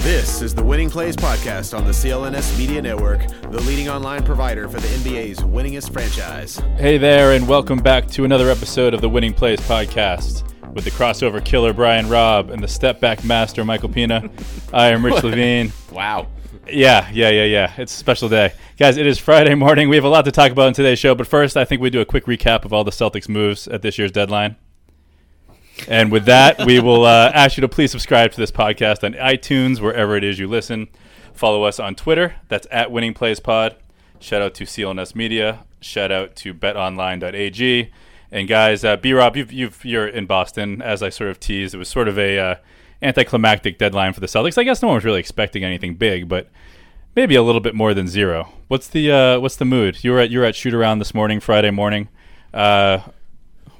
This is the Winning Plays Podcast on the CLNS Media Network, the leading online provider for the NBA's winningest franchise. Hey there, and welcome back to another episode of the Winning Plays Podcast with the crossover killer Brian Robb and the step back master Michael Pina. I am Rich Levine. Wow. Yeah, yeah, yeah, yeah. It's a special day. Guys, it is Friday morning. We have a lot to talk about in today's show, but first, I think we do a quick recap of all the Celtics moves at this year's deadline. And with that, we will uh, ask you to please subscribe to this podcast on iTunes, wherever it is you listen. Follow us on Twitter. That's at Winning Plays Pod. Shout out to CLNS Media. Shout out to BetOnline.ag. And guys, uh, B Rob, you've, you've, you're in Boston, as I sort of teased. It was sort of a uh, anticlimactic deadline for the Celtics. I guess no one was really expecting anything big, but maybe a little bit more than zero. What's the uh, what's the mood? You were at you were at shoot around this morning, Friday morning. Uh,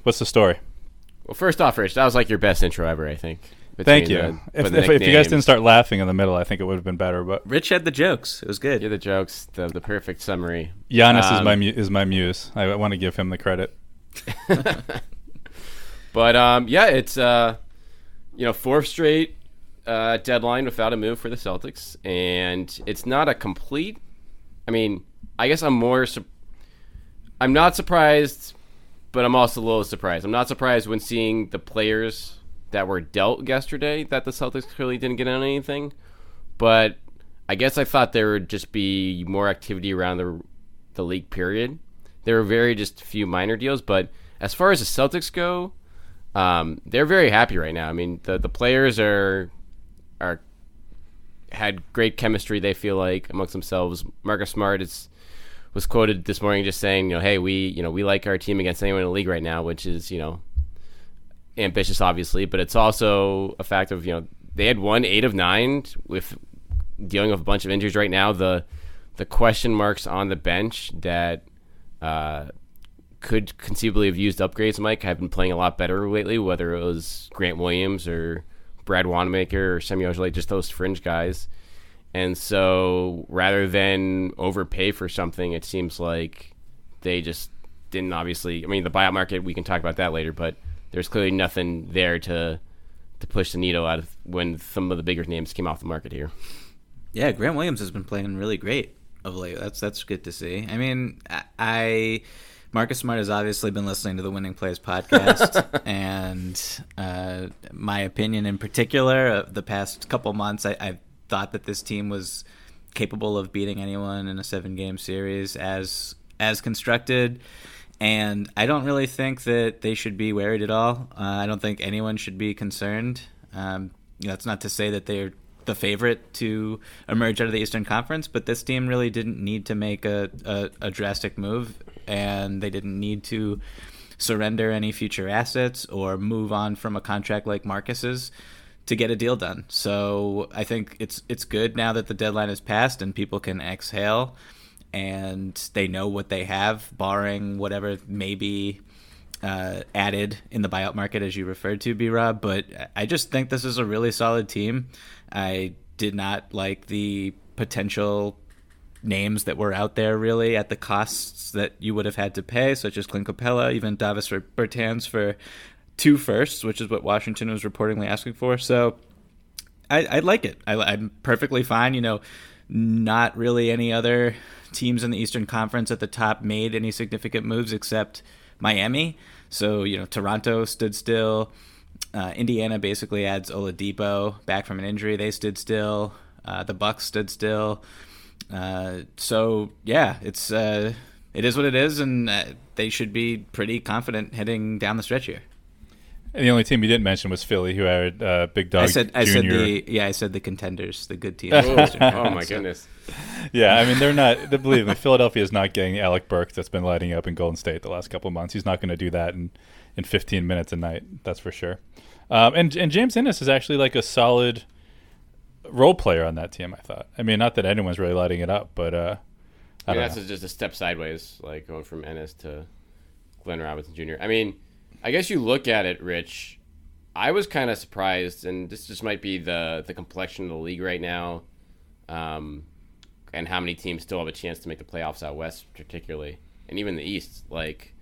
what's the story? Well, first off, Rich, that was like your best intro ever, I think. Thank you. the- if, the if, if you guys didn't start laughing in the middle, I think it would have been better. But Rich had the jokes. It was good. You're the jokes, the, the perfect summary. Giannis is Um, my mu- is my muse. I, I want to give him the credit. But um, yeah, it's uh, you know fourth straight uh, deadline without a move for the Celtics, and it's not a complete. I mean, I guess I'm more. Su- I'm not surprised, but I'm also a little surprised. I'm not surprised when seeing the players that were dealt yesterday that the Celtics clearly didn't get on anything, but I guess I thought there would just be more activity around the the league period. There were very just few minor deals, but as far as the Celtics go, um, they're very happy right now. I mean, the the players are are had great chemistry. They feel like amongst themselves. Marcus Smart is was quoted this morning just saying, you know, hey, we you know we like our team against anyone in the league right now, which is you know ambitious, obviously, but it's also a fact of you know they had won eight of nine with dealing with a bunch of injuries right now. The the question marks on the bench that uh, could conceivably have used upgrades, Mike, have been playing a lot better lately, whether it was Grant Williams or Brad Wanamaker or Semi Ojeleye, just those fringe guys. And so rather than overpay for something, it seems like they just didn't obviously. I mean, the buyout market, we can talk about that later, but there's clearly nothing there to to push the needle out of when some of the bigger names came off the market here. Yeah, Grant Williams has been playing really great of late. That's that's good to see. I mean, I- Marcus Smart has obviously been listening to the Winning Plays podcast, and uh, my opinion in particular, of the past couple months, I, I thought that this team was capable of beating anyone in a seven-game series as as constructed. And I don't really think that they should be worried at all. Uh, I don't think anyone should be concerned. Um, that's not to say that they're the favorite to emerge out of the Eastern Conference, but this team really didn't need to make a, a, a drastic move, and they didn't need to surrender any future assets or move on from a contract like Marcus's to get a deal done. So I think it's it's good now that the deadline has passed and people can exhale and they know what they have, barring whatever may be uh, added in the buyout market, as you referred to, B Rob. But I just think this is a really solid team. I did not like the potential names that were out there really at the costs that you would have had to pay, such as Clint Capela, even Davis Bertans for two firsts, which is what Washington was reportedly asking for. So I, I like it. I, I'm perfectly fine. You know, not really any other teams in the Eastern Conference at the top made any significant moves except Miami. So you know, Toronto stood still. Uh, Indiana basically adds Oladipo back from an injury. They stood still. Uh, the Bucks stood still. Uh, so yeah, it's uh, it is what it is, and uh, they should be pretty confident heading down the stretch here. And the only team you didn't mention was Philly, who had uh, Big Dog I said I said Junior. the yeah I said the contenders, the good teams. oh my goodness. Yeah, I mean they're not. They, believe me, Philadelphia is not getting Alec Burks that's been lighting up in Golden State the last couple of months. He's not going to do that in in 15 minutes a night. That's for sure. Um, and and James Ennis is actually like a solid role player on that team. I thought. I mean, not that anyone's really lighting it up, but uh, I I mean, don't that's know. just a step sideways, like going from Ennis to Glenn Robinson Jr. I mean, I guess you look at it, Rich. I was kind of surprised, and this just might be the the complexion of the league right now, um, and how many teams still have a chance to make the playoffs out west, particularly, and even the East. Like,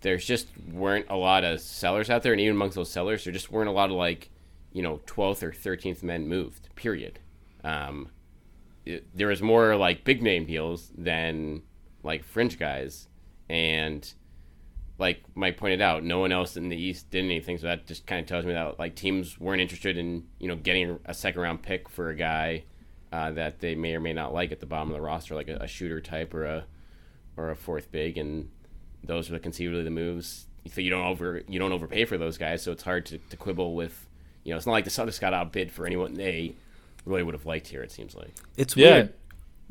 there's just weren't a lot of sellers out there, and even amongst those sellers, there just weren't a lot of like, you know, 12th or 13th men moved. Period. Um, it, there was more like big name deals than like fringe guys, and like Mike pointed out, no one else in the East did anything. So that just kind of tells me that like teams weren't interested in you know getting a second round pick for a guy uh, that they may or may not like at the bottom of the roster, like a, a shooter type or a or a fourth big, and those are the conceivably the moves. So you don't over you don't overpay for those guys, so it's hard to, to quibble with. You know, it's not like the Celtics got outbid for anyone they really would have liked here. It seems like. It's Yeah. weird.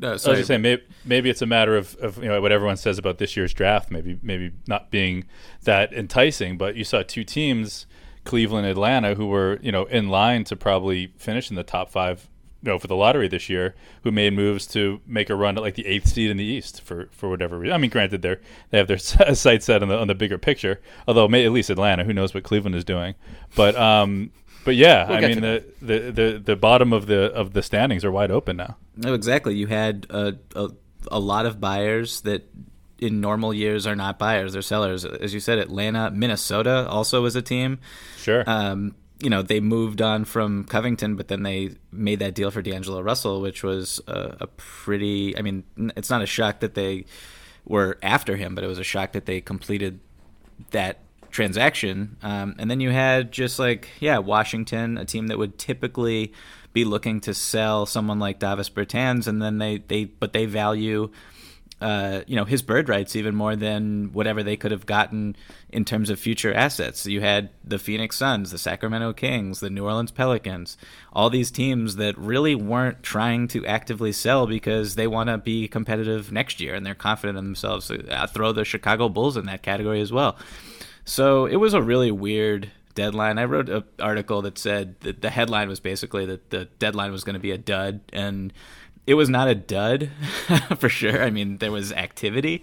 No, I was just saying, maybe, maybe it's a matter of, of you know what everyone says about this year's draft, maybe maybe not being that enticing. But you saw two teams, Cleveland, Atlanta, who were you know in line to probably finish in the top five, you know, for the lottery this year, who made moves to make a run at like the eighth seed in the East for, for whatever reason. I mean, granted, they're they have their sights set on the on the bigger picture. Although may, at least Atlanta, who knows what Cleveland is doing, but um. But yeah, We'll I mean the, the, the, the bottom of the of the standings are wide open now. No, exactly. You had a, a a lot of buyers that in normal years are not buyers; they're sellers. As you said, Atlanta, Minnesota also was a team. Sure. Um, you know, they moved on from Covington, but then they made that deal for D'Angelo Russell, which was a, a pretty. I mean, it's not a shock that they were after him, but it was a shock that they completed that transaction. Um, and then you had just like, yeah, Washington, a team that would typically be looking to sell someone like Davis Bertans, and then they, they but they value. Uh, you know his bird rights even more than whatever they could have gotten in terms of future assets. You had the Phoenix Suns, the Sacramento Kings, the New Orleans Pelicans, all these teams that really weren't trying to actively sell because they want to be competitive next year and they're confident in themselves. So, uh, throw the Chicago Bulls in that category as well. So it was a really weird deadline. I wrote an article that said that the headline was basically that the deadline was going to be a dud, and it was not a dud for sure. I mean, there was activity,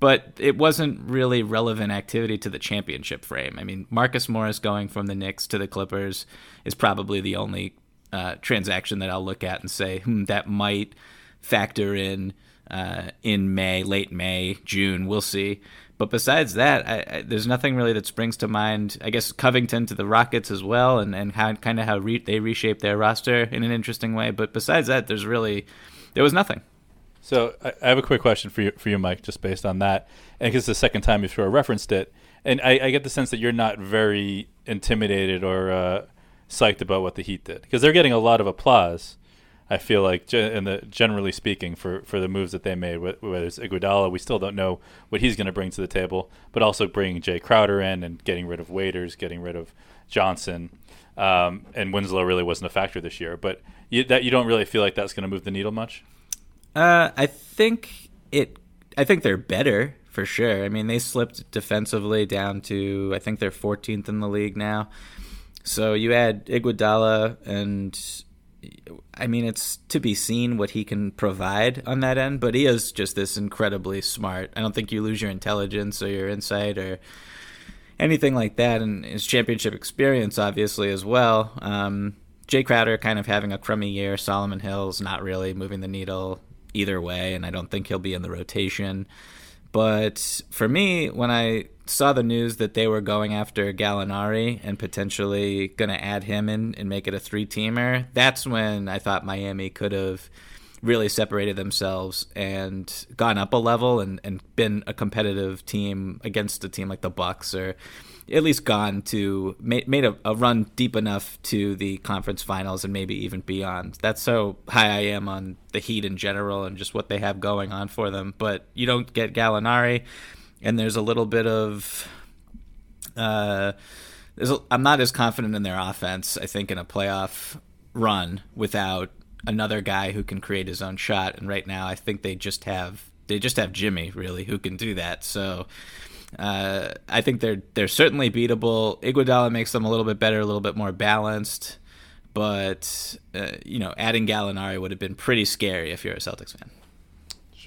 but it wasn't really relevant activity to the championship frame. I mean, Marcus Morris going from the Knicks to the Clippers is probably the only uh, transaction that I'll look at and say, hmm, that might factor in uh, in May, late May, June. We'll see. But besides that, I, I, there's nothing really that springs to mind. I guess Covington to the Rockets as well, and, and how kind of how re- they reshaped their roster in an interesting way. But besides that, there's really there was nothing. So I, I have a quick question for you, for you, Mike, just based on that, and because it's the second time you've sort of referenced it, and I, get the sense that you're not very intimidated or uh, psyched about what the Heat did, because they're getting a lot of applause. I feel like, in the, generally speaking, for, for the moves that they made, whether it's Iguodala, we still don't know what he's going to bring to the table, but also bringing Jay Crowder in and getting rid of Waiters, getting rid of Johnson, um, and Winslow really wasn't a factor this year. But you, that you don't really feel like that's going to move the needle much. Uh, I think it. I think they're better for sure. I mean, they slipped defensively down to I think they're 14th in the league now. So you add Iguodala, and I mean, it's to be seen what he can provide on that end. But he is just this incredibly smart. I don't think you lose your intelligence or your insight or anything like that, and his championship experience, obviously, as well. Um, Jay Crowder kind of having a crummy year. Solomon Hill's not really moving the needle either way, and I don't think he'll be in the rotation. But for me, when I saw the news that they were going after Gallinari and potentially going to add him in and make it a three teamer, that's when I thought Miami could have really separated themselves and gone up a level and, and been a competitive team against a team like the Bucks or at least gone to made, made a, a run deep enough to the conference finals and maybe even beyond. That's how high I am on the Heat in general and just what they have going on for them. But you don't get Gallinari, and there's a little bit of. Uh, a, I'm not as confident in their offense. I think in a playoff run without another guy who can create his own shot. And right now, I think they just have they just have Jimmy really who can do that. So uh, I think they're they're certainly beatable. Iguodala makes them a little bit better, a little bit more balanced. But uh, you know, adding Gallinari would have been pretty scary if you're a Celtics fan.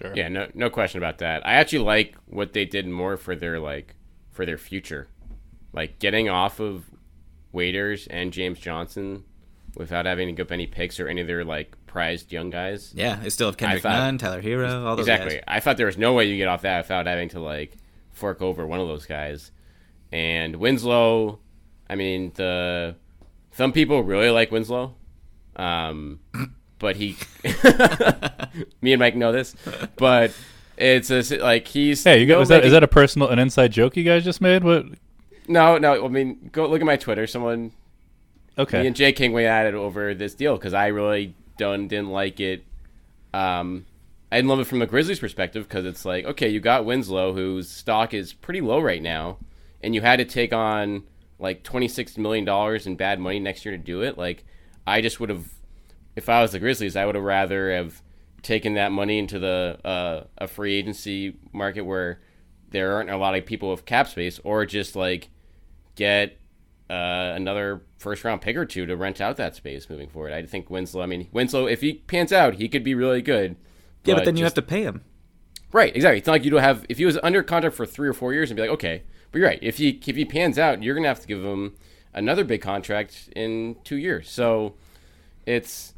Sure. Yeah, no, no question about that. I actually like what they did more for their like for their future, like getting off of Waiters and James Johnson without having to give up any picks or any of their like prized young guys. Yeah, they still have Kendrick thought- Nunn, Tyler Herro, all those guys. exactly. guys. I thought there was no way you get off that without having to like fork over one of those guys. And Winslow, I mean, the some people really like Winslow, um, but he, me and Mike know this, but it's a, like he's Hey, you guys, is that, is that a personal, an inside joke you guys just made? What? no, no. I mean, go look at my Twitter. Someone okay. me and Jay King went at it over this deal because I really don't didn't like it. Um, I didn't love it from a Grizzlies perspective because it's like, okay, you got Winslow, whose stock is pretty low right now, and you had to take on like twenty six million dollars in bad money next year to do it. Like, I just would have, if I was the Grizzlies, I would have rather have taken that money into the uh, a free agency market where there aren't a lot of people with cap space, or just like get uh, another first round pick or two to rent out that space moving forward. I think Winslow. I mean, Winslow, if he pans out, he could be really good. Yeah, but then you just- have to pay him. right, exactly. It's not like you don't have. If he was under contract for three or four years, and be like, okay, but you're right. If he if he pans out, you're gonna have to give him another big contract in two years. So it's.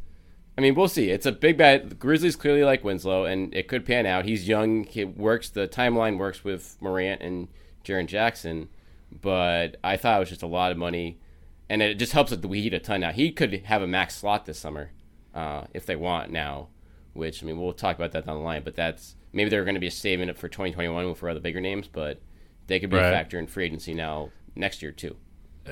I mean, we'll see. It's a big bet. The Grizzlies clearly like Winslow, and it could pan out. He's young. He works. The timeline works with Morant and Jaren Jackson, but I thought it was just a lot of money, and it just helps with the we Heat a ton. Now he could have a max slot this summer, uh, if they want now. Which I mean, we'll talk about that down the line. But that's maybe they're going to be saving it for 2021 for other bigger names, but they could be Right. a factor in free agency now next year too.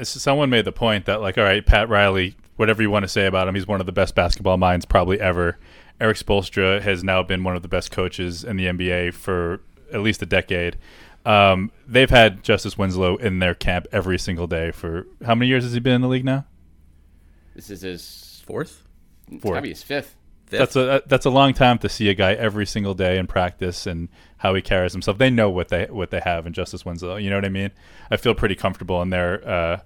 someone made the point that like all right pat riley whatever you want to say about him he's one of the best basketball minds probably ever eric spoelstra has now been one of the best coaches in the nba for at least a decade um, they've had justice winslow in their camp every single day for how many years has he been in the league now This is his Fourth? it's Four. gotta be his fifth. that's a that's a long time to see a guy every single day in practice and how he carries himself. They know what they what they have in Justice Winslow. You know what I mean? I feel pretty comfortable in their uh,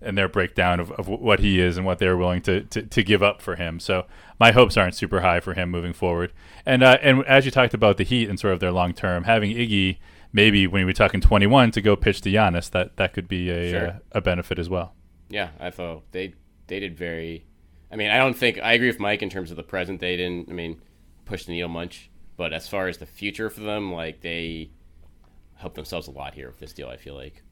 in their breakdown of, of what he is and what they're willing to, to, to give up for him. So my hopes aren't super high for him moving forward. And uh, and as you talked about the Heat and sort of their long term, having Iggy maybe when we're talking 21 to go pitch to Giannis, that that could be a Sure. uh, a benefit as well. Yeah, I thought they they did very. I mean, I don't think I agree with Mike in terms of the present. They didn't. I mean, push the needle much. But as far as the future for them, like they helped themselves a lot here with this deal. I feel like.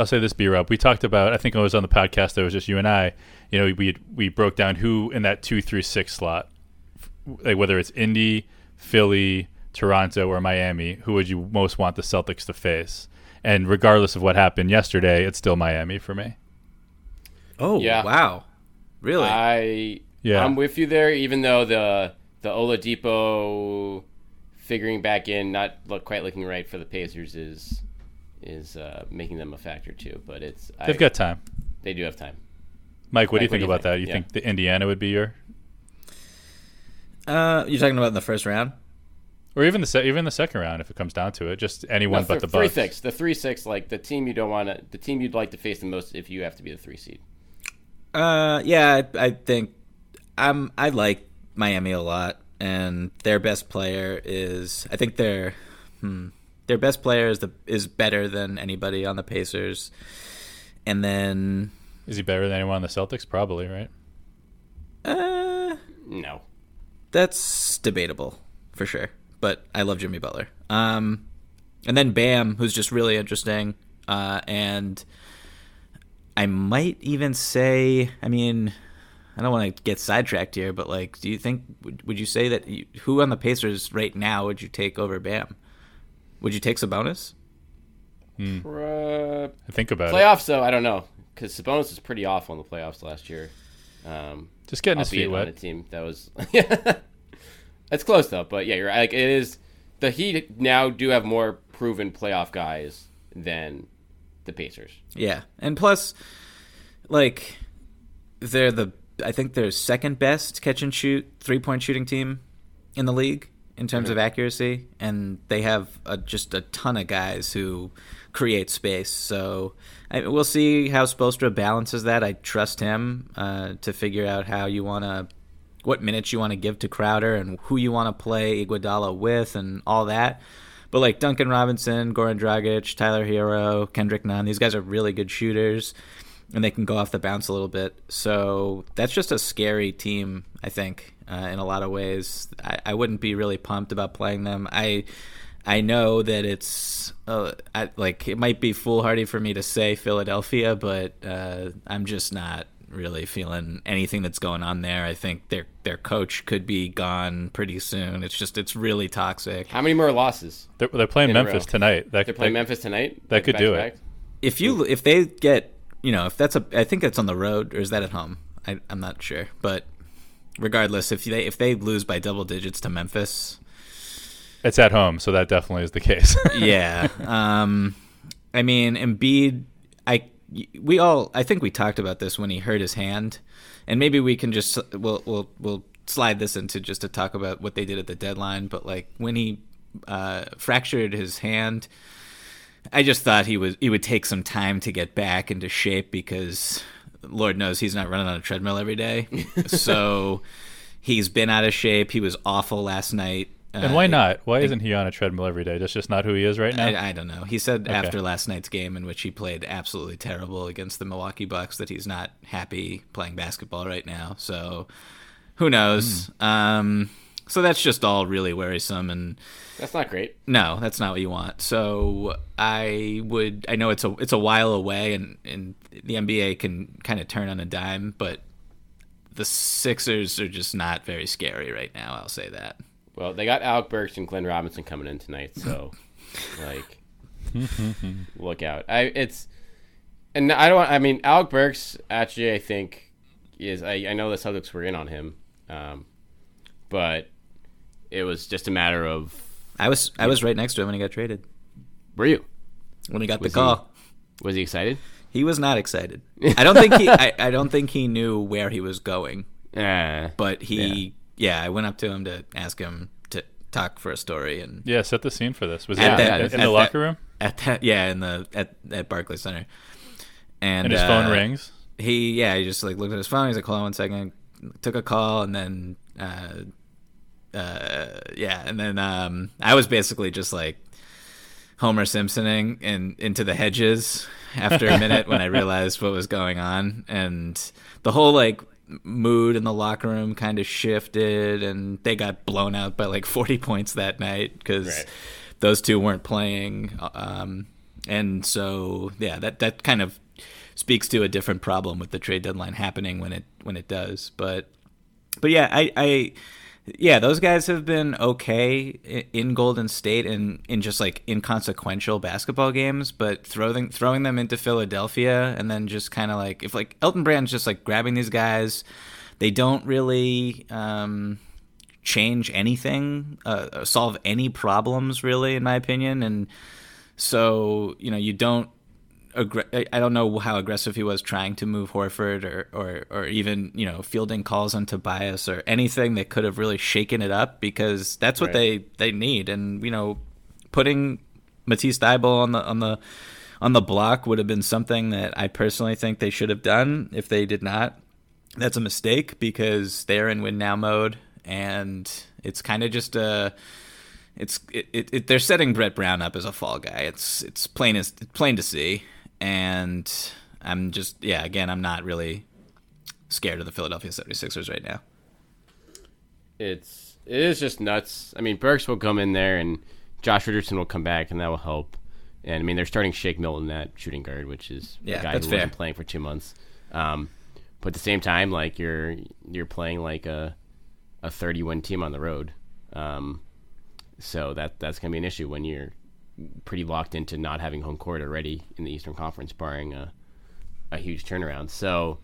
I'll say this, B Rob. We talked about. I think it was on the podcast. There was just you and I. You know, we we broke down who in that two through six slot, like whether it's Indy, Philly, Toronto, or Miami. Who would you most want the Celtics to face? And regardless of what happened yesterday, it's still Miami for me. Oh, Yeah. wow. Really? I Yeah. I'm with you there. Even though the the Oladipo figuring back in, not look, quite looking right for the Pacers is is uh, making them a factor too. But it's They've got time. they do have time. Mike, what do you what think do you about think? that? You Yeah. think the Indiana would be your, uh, you're talking about in the first round? or even the se- even the second round if it comes down to it? Just anyone No, but th- the three six, the three six, like the team you don't want to, the team you'd like to face the most if you have to be the three seed. Uh, yeah, I, I think I'm. I like Miami a lot, and their best player is. I think their hmm, their best player is the is better than anybody on the Pacers, and then Is he better than anyone on the Celtics? Probably, right? uh, No, that's debatable for sure. But I love Jimmy Butler. Um, and then Bam, who's just really interesting, uh, and I might even say, I mean, I don't want to get sidetracked here, but like, do you think would, would you say that you, who on the Pacers right now would you take over Bam? Would you take Sabonis? Uh, Think about it. playoffs, though, I don't know because Sabonis was pretty awful in the playoffs last year. Um, Just getting his albeit feet on a team that was. It's close though, but yeah, you're right. Like it is. The Heat now do have more proven playoff guys than the Pacers. Yeah, and plus, like, they're the I think they're second best catch and shoot three point shooting team in the league in terms of accuracy, and they have a, just a ton of guys who create space. So I, we'll see how Spoelstra balances that. I trust him uh, to figure out how you want to. What minutes you want to give to Crowder and who you want to play Iguodala with and all that. But like Duncan Robinson, Goran Dragic, Tyler Herro, Kendrick Nunn, these guys are really good shooters, and they can go off the bounce a little bit. So that's just a scary team, I think, uh, in a lot of ways. I, I wouldn't be really pumped about playing them. I I know that it's uh, I, like it might be foolhardy for me to say Philadelphia, but uh, I'm just not really feeling anything that's going on there. I think their their coach could be gone pretty soon. It's just it's really toxic. How many more losses? They're, they're playing Memphis tonight. That, They're playing that- Memphis tonight. that could do it. If you if they get you know if that's a I think that's on the road or is that at home? I, I'm not sure, but regardless, if they if they lose by double digits to Memphis, It's at home, so that definitely is the case. yeah. Um, I mean, Embiid, I we all I think we talked about this when he hurt his hand, and maybe we can just we'll we'll we'll slide this into just to talk about what they did at the deadline. But like when he uh, fractured his hand, I just thought he was he would take some time to get back into shape because Lord knows he's not running on a treadmill every day. so he's been out of shape. He was awful last night. and Uh, why not? Why isn't he on a treadmill every day? That's just not who he is right now. I, I don't know. He said after last night's game, in which he played absolutely terrible against the Milwaukee Bucks, that he's not happy playing basketball right now. So who knows? Um, so that's just all really worrisome. And That's not great. no, that's not what you want. So I would. I know it's a it's a while away, and and the NBA can kind of turn on a dime, but the Sixers are just not very scary right now. I'll say that. Well, they got Alec Burks and Glenn Robinson coming in tonight, so like, look out. I it's and I don't. I mean, Alec Burks actually, I think is. I, I know the Celtics were in on him, um, but it was just a matter of I was I was right next to him when he got traded. were you When he got Was the he- call. was he excited? He was not excited. I don't think he. I, I don't think he knew where he was going. Uh, But he, yeah. I went up to him to ask him to talk for a story, and yeah, set the scene for this. Was he At in, that- in at the that- locker room? at that, yeah, in the at at Barclays Center, and, And his uh, phone rings. He, yeah, he just like looked at his phone. He's like, "Hold on one second. Took a call, and then, uh, uh, yeah, and then um, I was basically just like Homer Simpsoning in into the hedges after a minute when I realized what was going on, and the whole like mood in the locker room kind of shifted, and they got blown out by like forty points that night because Right. those two weren't playing, um, and so yeah, that that kind of speaks to a different problem with the trade deadline happening when it when it does, but but yeah, I, I yeah, those guys have been okay in Golden State and in just like inconsequential basketball games, but throwing throwing them into Philadelphia and then just kind of like if like Elton Brand's just like grabbing these guys, they don't really um, change anything, uh, solve any problems really, in my opinion, and so you know you don't aggr- I- don't know how aggressive he was trying to move Horford or, or, or even, you know, fielding calls on Tobias or anything that could have really shaken it up because that's what Right. they, they need. And, you know, putting Matisse Thybulle on the, on the, on the block would have been something that I personally think they should have done if they did not. That's a mistake because they're in win now mode and it's kind of just a, it's it, it, it, they're setting Brett Brown up as a fall guy. It's it's plain as it's plain to see, and I'm just yeah. Again, I'm not really scared of the Philadelphia 76ers right now. it's it is just nuts. I mean, Burks will come in there and Josh Richardson will come back, and that will help. And I mean, they're starting Shake Milton at shooting guard, which is Yeah, a guy that's who fair. wasn't playing for two months. Um, but at the same time, like you're you're playing like a a 30 win team on the road. Um, so that that's gonna be an issue when you're pretty locked into not having home court already in the Eastern Conference, barring a a huge turnaround. So,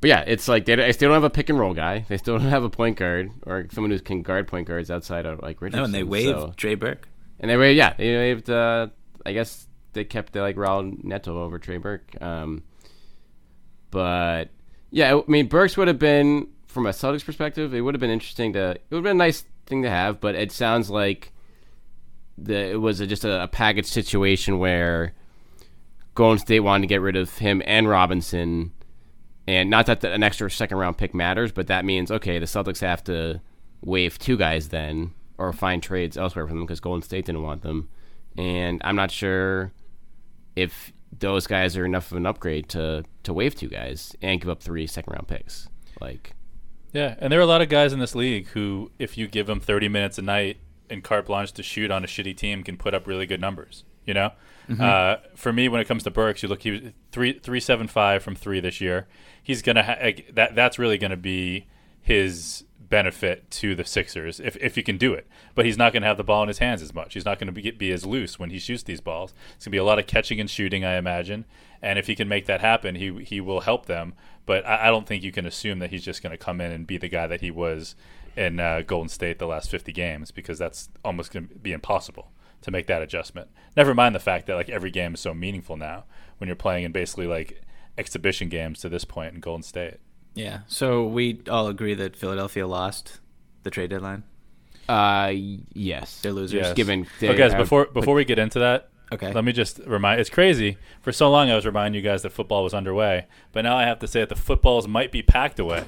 but yeah, it's like they, they still don't have a pick and roll guy. They still don't have a point guard or someone who can guard point guards outside of like Richardson. No, and they waived so- Trey Burke. and they waived, yeah, they waived. Uh, I guess they kept uh, like Raul Neto over Trey Burke. Um, but yeah, I mean, Burks would have been from a Celtics perspective. It would have been interesting to. It would have been a nice thing to have, but it sounds like the it was a, just a, a package situation where Golden State wanted to get rid of him and Robinson. And not that the, an extra second round pick matters, but that means okay, the Celtics have to waive two guys then, or find trades elsewhere for them because Golden State didn't want them. And I'm not sure if those guys are enough of an upgrade to to waive two guys and give up three second round picks. Like, Yeah, and there are a lot of guys in this league who, if you give them 30 minutes a night and carte blanche to shoot on a shitty team, can put up really good numbers. You know, uh, for me, when it comes to Burks, you look he was three three seven five from three this year. He's gonna ha- that. That's really gonna be his benefit to the Sixers if if he can do it. But he's not gonna have the ball in his hands as much. He's not gonna be be as loose when he shoots these balls. It's gonna be a lot of catching and shooting, I imagine. And if he can make that happen, he he will help them. But I, I don't think you can assume that he's just going to come in and be the guy that he was in uh, Golden State the last 50 games because that's almost going to be impossible to make that adjustment. Never mind the fact that like every game is so meaningful now when you're playing in basically like exhibition games to this point in Golden State. Yeah. So we all agree that Philadelphia lost the trade deadline. uh, yes, They're losers. Yes. Given, Oh, guys, before before we get into that, Okay. let me just remind. It's crazy. For so long, I was reminding you guys that football was underway, but now I have to say that the footballs might be packed away.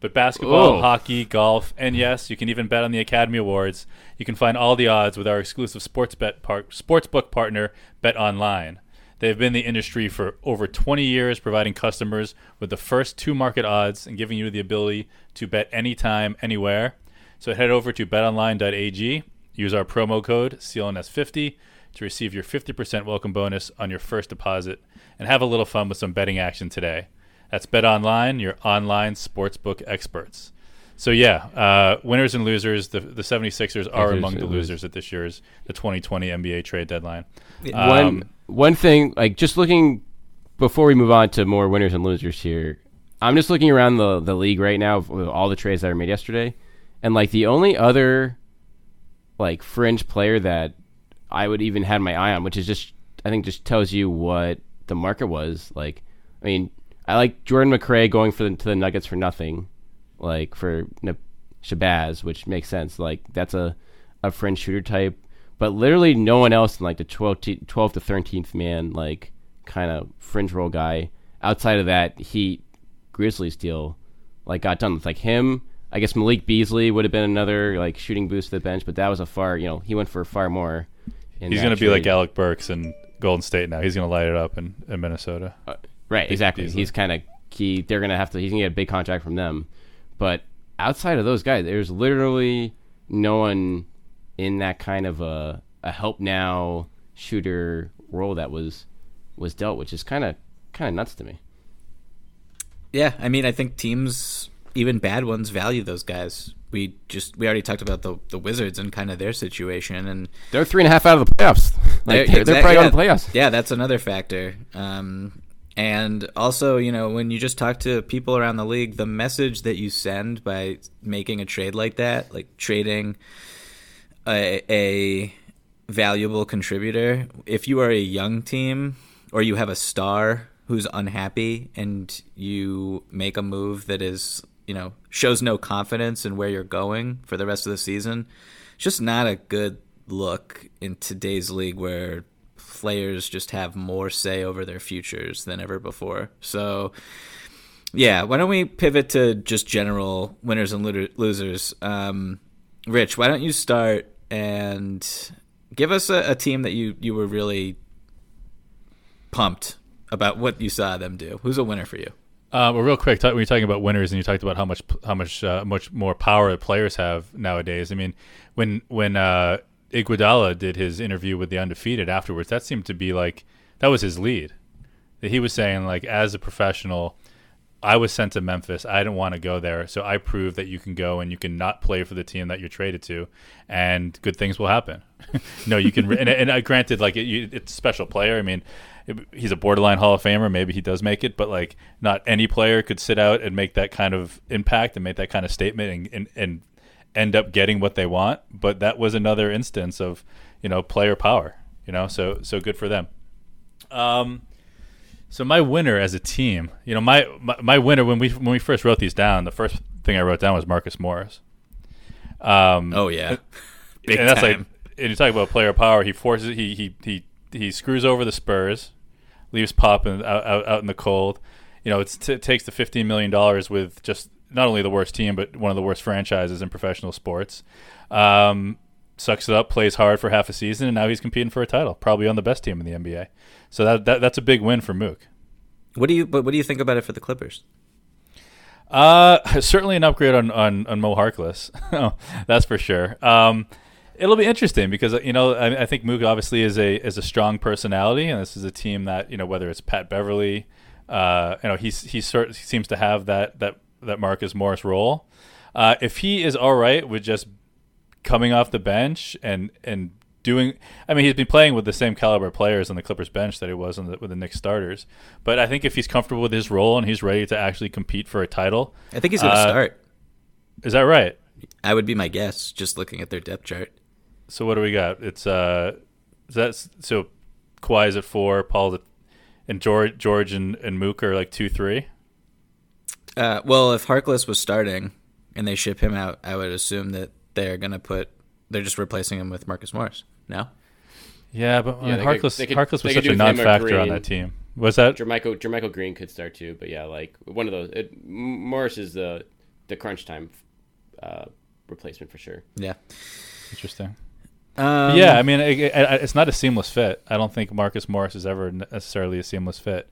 But basketball, hockey, golf, and yes, you can even bet on the Academy Awards. You can find all the odds with our exclusive sports bet par- sportsbook partner, Bet Online. They've been in the industry for over 20 years, providing customers with the first two market odds and giving you the ability to bet anytime, anywhere. So head over to betonline.ag, use our promo code CLNS50 to receive your 50% welcome bonus on your first deposit and have a little fun with some betting action today. That's BetOnline, your online sportsbook experts. So yeah, uh, winners and losers. The the 76ers are among the losers at this year's the 2020 NBA trade deadline. one Um, one thing, like just looking before we move on to more winners and losers here, I'm just looking around the the league right now with all the trades that were made yesterday, and like the only other like fringe player that I would even have my eye on, which is just I think just tells you what the market was. Like, I mean, I like Jordan McRae going for the, to the Nuggets for nothing, like for Shabazz, which makes sense. Like that's a a fringe shooter type, but literally no one else in like the 12 to, 12 to 13th man like kind of fringe role guy outside of that Heat Grizzlies deal like got done. It's like him. I guess Malik Beasley would have been another like shooting boost to the bench, but that was a far you know he went for far more. He's going to be like. Alec Burks in Golden State now. He's going to light it up in, in Minnesota. Uh, Right, exactly. He's kind of key. They're gonna have to. He's gonna get a big contract from them. But outside of those guys, there's literally no one in that kind of a a help now shooter role that was was dealt, which is kind of kind of nuts to me. Yeah, I mean, I think teams, even bad ones, value those guys. We just we already talked about the the Wizards and kind of their situation, and They're three and a half out of the playoffs. Like, they're, they're probably yeah, on the playoffs. Yeah, that's another factor. Um, and also, you know, when you just talk to people around the league, the message that you send by making a trade like that, like trading a, a valuable contributor, if you are a young team or you have a star who's unhappy and you make a move that is, you know, shows no confidence in where you're going for the rest of the season, it's just not a good look in today's league where players just have more say over their futures than ever before. So, yeah, why don't we pivot to just general winners and losers? Um, Rich, why don't you start and give us a, a team that you, you were really pumped about what you saw them do? Who's a winner for you? Uh, well, real quick, when you're talking about winners, and you talked about how much how much uh, much more power players have nowadays. I mean, when when uh, Iguodala did his interview with the undefeated afterwards, that seemed to be like that was his lead. That he was saying like, as a professional, I was sent to Memphis. I didn't want to go there, so I proved that you can go and you can not play for the team that you're traded to, and good things will happen. no, you can. and, and uh, granted, like it, you, it's a special player. I mean, it, he's a borderline Hall of Famer. Maybe he does make it, but like not any player could sit out and make that kind of impact and make that kind of statement and, and, and end up getting what they want. But that was another instance of you know player power. You know, so so good for them. Um, so my winner as a team, you know, my, my, my winner when we when we first wrote these down, the first thing I wrote down was Marcus Morris. Um, oh yeah, Big and that's time. like, and you talk about player power. He forces he he he he screws over the Spurs, leaves Pop in, out, out, out in the cold. You know, t- it takes the fifteen million dollars with just not only the worst team but one of the worst franchises in professional sports. Um, sucks it up, plays hard for half a season, and now he's competing for a title, probably on the best team in the NBA. So that, that that's a big win for Mook. What do you but what do you think about it for the Clippers? Uh, certainly an upgrade on on, on Mo Harkless, that's for sure. Um, it'll be interesting because you know I, I, think Mook obviously is a is a strong personality, and this is a team that you know whether it's Pat Beverley, uh, you know he's he sort he seems to have that that that Marcus Morris role. Uh, if he is all right with just coming off the bench and and doing. I mean, he's been playing with the same caliber players on the Clippers bench that he was the, with the Knicks starters. But I think if he's comfortable with his role and he's ready to actually compete for a title, I think he's going to uh, start. Is that right? I would be my guess, just looking at their depth chart. So what do we got? It's uh, is that so? Kawhi's at four, Paul's at, and George, George and, and Mook are like two, three. Uh, well, if Harkless was starting and they ship him out, I would assume that they're going to put they're just replacing him with Marcus Morris. No. Yeah, but yeah, Harkless, could, could, Harkless was such a non-factor on that team. Was that JaMychal JaMychal Green could start too, but yeah, like one of those. It, Morris is the the crunch time uh, replacement for sure. Yeah. Interesting. Um, yeah, I mean, it, it, it's not a seamless fit. I don't think Marcus Morris is ever necessarily a seamless fit,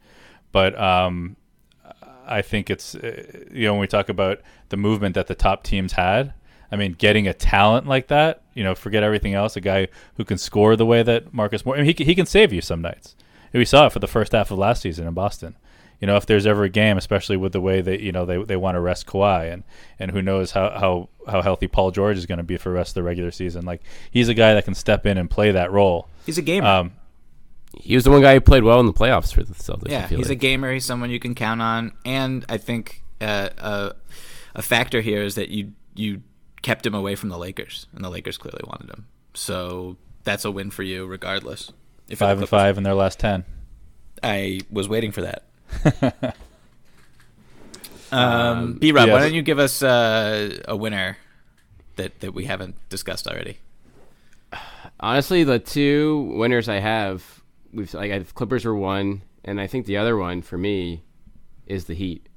but um, I think it's uh, you know when we talk about the movement that the top teams had I mean, getting a talent like that, you know, forget everything else. A guy who can score the way that Marcus Moore, I mean, he he can save you some nights. We saw it for the first half of last season in Boston. You know, if there's ever a game, especially with the way that you know they, they want to rest Kawhi, and and who knows how how, how healthy Paul George is going to be for the rest of the regular season. Like he's a guy that can step in and play that role. He's a gamer. Um, he was the one guy who played well in the playoffs for the Celtics. Yeah, he's like. a gamer. He's someone you can count on, and I think uh, uh, a factor here is that you you kept him away from the Lakers, and the Lakers clearly wanted him. So that's a win for you, regardless. If five and five in their last ten. I was waiting for that. um, um B Rob, yes. why don't you give us uh, a winner that that we haven't discussed already? Honestly, the two winners I have, we've like I, Clippers were one, and I think the other one for me is the Heat.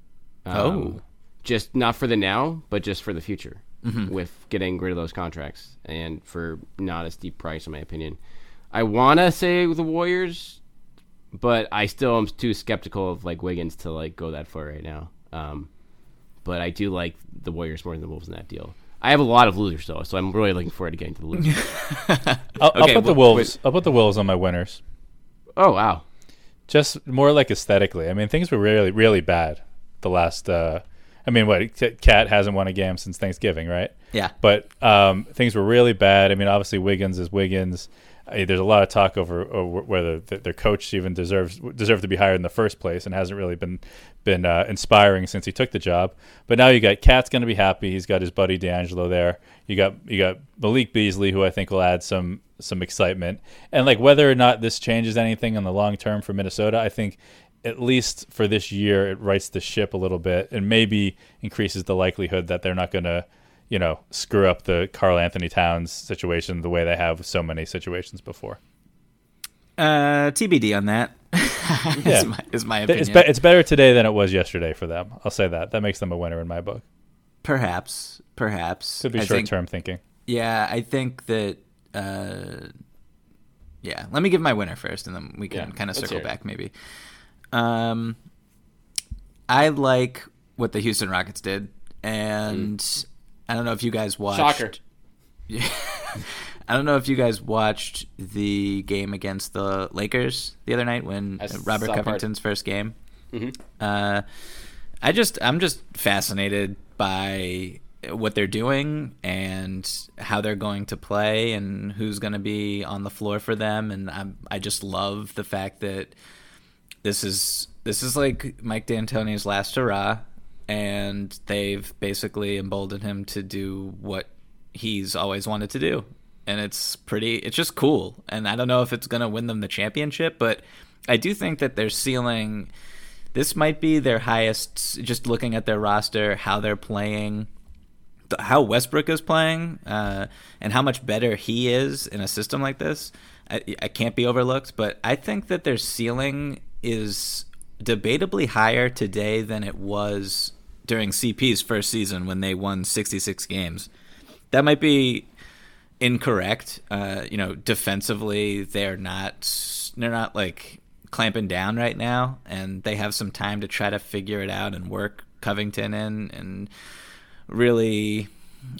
Um, oh, just not for the now, but just for the future mm-hmm. with getting rid of those contracts and for not a steep price, in my opinion. I want to say the Warriors, but I still am too skeptical of like Wiggins to like go that far right now. Um, but I do like the Warriors more than the Wolves in that deal. I have a lot of losers though, so I'm really looking forward to getting to the losers. I'll, okay, I'll, put the Wolves. Wait. I'll put the Wolves on my winners. Oh wow! Just more like aesthetically. I mean, things were really, really bad the last uh, I mean, what KAT hasn't won a game since Thanksgiving, right? Yeah. But um, things were really bad. I mean, obviously Wiggins is Wiggins. I, there's a lot of talk over, over whether the, their coach even deserves deserved to be hired in the first place, and hasn't really been been uh, inspiring since he took the job. But now you got KAT's going to be happy. He's got his buddy D'Angelo there. You got you got Malik Beasley, who I think will add some some excitement. And like whether or not this changes anything in the long term for Minnesota, I think at least for this year, it rights the ship a little bit and maybe increases the likelihood that they're not going to, you know, screw up the Karl-Anthony Towns situation the way they have so many situations before. Uh, TBD on that. yeah. is, my, is my opinion. It's, be- it's better today than it was yesterday for them. I'll say that. That makes them a winner in my book. Perhaps, perhaps. Could be short term thinking. Yeah, I think that. Uh, yeah, let me give my winner first, and then we can yeah, kind of circle back maybe. Um, I like what the Houston Rockets did, and mm. I don't know if you guys watched. Shocker. Yeah. I don't know if you guys watched the game against the Lakers the other night when I Robert Covington's part. first game. Mm-hmm. Uh, I just I'm just fascinated by what they're doing and how they're going to play and who's going to be on the floor for them. And I I just love the fact that this is this is like Mike D'Antoni's last hurrah. And they've basically emboldened him to do what he's always wanted to do. And it's pretty it's just cool. And I don't know if it's going to win them the championship but I do think that their ceiling this might be their highest just looking at their roster how they're playing how Westbrook is playing uh, and how much better he is in a system like this, I, I, can't be overlooked. But I think that their ceiling is debatably higher today than it was during CP's first season when they won 66 games. That might be incorrect. Uh, you know, defensively, they're not they're not like clamping down right now, and they have some time to try to figure it out and work Covington in and really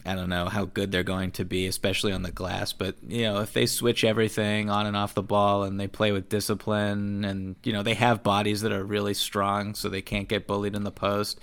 I don't know how good they're going to be, especially on the glass. But you know, if they switch everything on and off the ball and they play with discipline, and you know they have bodies that are really strong, so they can't get bullied in the post.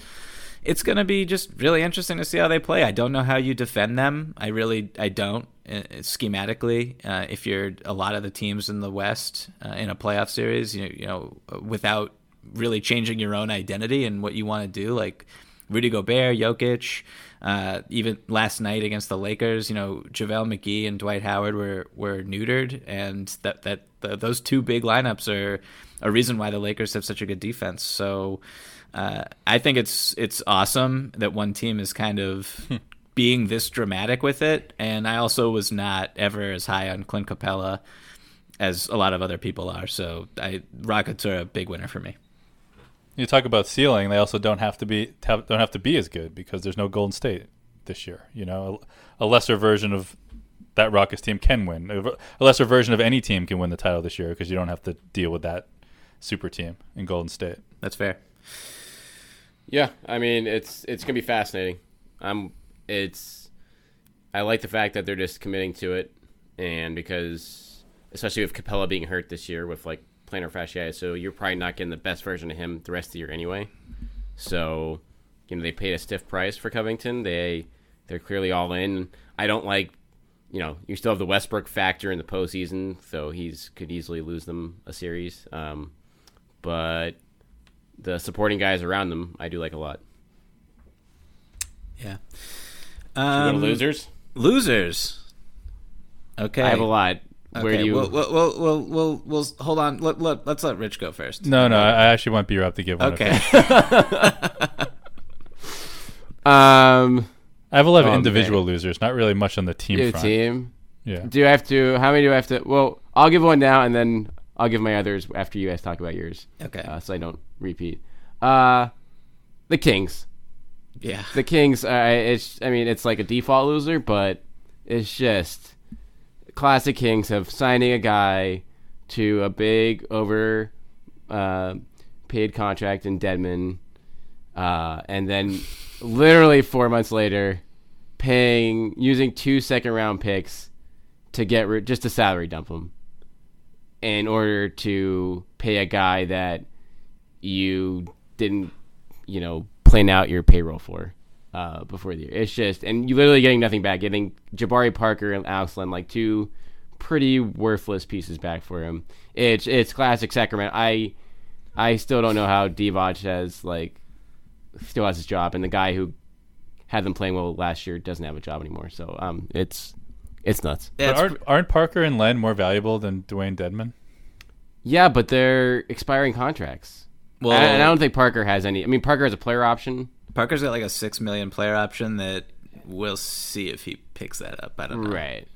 It's going to be just really interesting to see how they play. I don't know how you defend them. I really, I don't uh, schematically. Uh, if you're a lot of the teams in the West uh, in a playoff series, you you know, without really changing your own identity and what you want to do, like Rudy Gobert, Jokic, uh, even last night against the Lakers, you know, JaVale McGee and Dwight Howard were, were neutered, and that that the, those two big lineups are a reason why the Lakers have such a good defense. So uh, I think it's it's awesome that one team is kind of being this dramatic with it, and I also was not ever as high on Clint Capela as a lot of other people are. So I Rockets are a big winner for me you talk about ceiling, they also don't have to be have, don't have to be as good because there's no Golden State this year. You know, a, a, lesser version of that Rockets team can win. A lesser version of any team can win the title this year because you don't have to deal with that super team in Golden State. That's fair. Yeah, I mean it's it's gonna be fascinating. I'm it's I like the fact that they're just committing to it, and because especially with Capela being hurt this year with like plantar fasciitis, so you're probably not getting the best version of him the rest of the year anyway. So, you know, they paid a stiff price for Covington. They they're clearly all in. I don't like, you know, you still have the Westbrook factor in the postseason, so he's could easily lose them a series. Um, but the supporting guys around them, I do like a lot. Yeah. Um, losers. Losers. Okay. I have a lot. Where okay, do you? We'll, we'll, we'll, we'll, we'll, hold on. Let, let, let's let Rich go first. No, no, I actually want B Rob to give one. Okay. um, I have a lot of oh, individual man. losers. Not really much on the team Your front. Team. Yeah. Do I have to? How many do I have to? Well, I'll give one now, and then I'll give my others after you guys talk about yours. Okay. Uh, so I don't repeat. Uh, the Kings. Yeah. The Kings. Uh, it's. I mean, it's like a default loser, but it's just classic Kings of signing a guy to a big over uh, paid contract in Dedmon, uh, and then literally four months later, paying using two second round picks to get just to salary dump him in order to pay a guy that you didn't, you know, plan out your payroll for uh, before the year. It's just, and you literally getting nothing back. Getting Jabari Parker and Alex Len, like two pretty worthless pieces back for him. It's it's classic Sacramento. I I still don't know how Divac has like still has his job, and the guy who had them playing well last year doesn't have a job anymore. So um, it's it's nuts. Yeah, it's aren't, aren't Parker and Len more valuable than Dwayne Dedmon? Yeah, but they're expiring contracts. Well, and I don't think Parker has any. I mean, Parker has a player option. Parker's got like a six million player option that we'll see if he picks that up. I don't know. Right.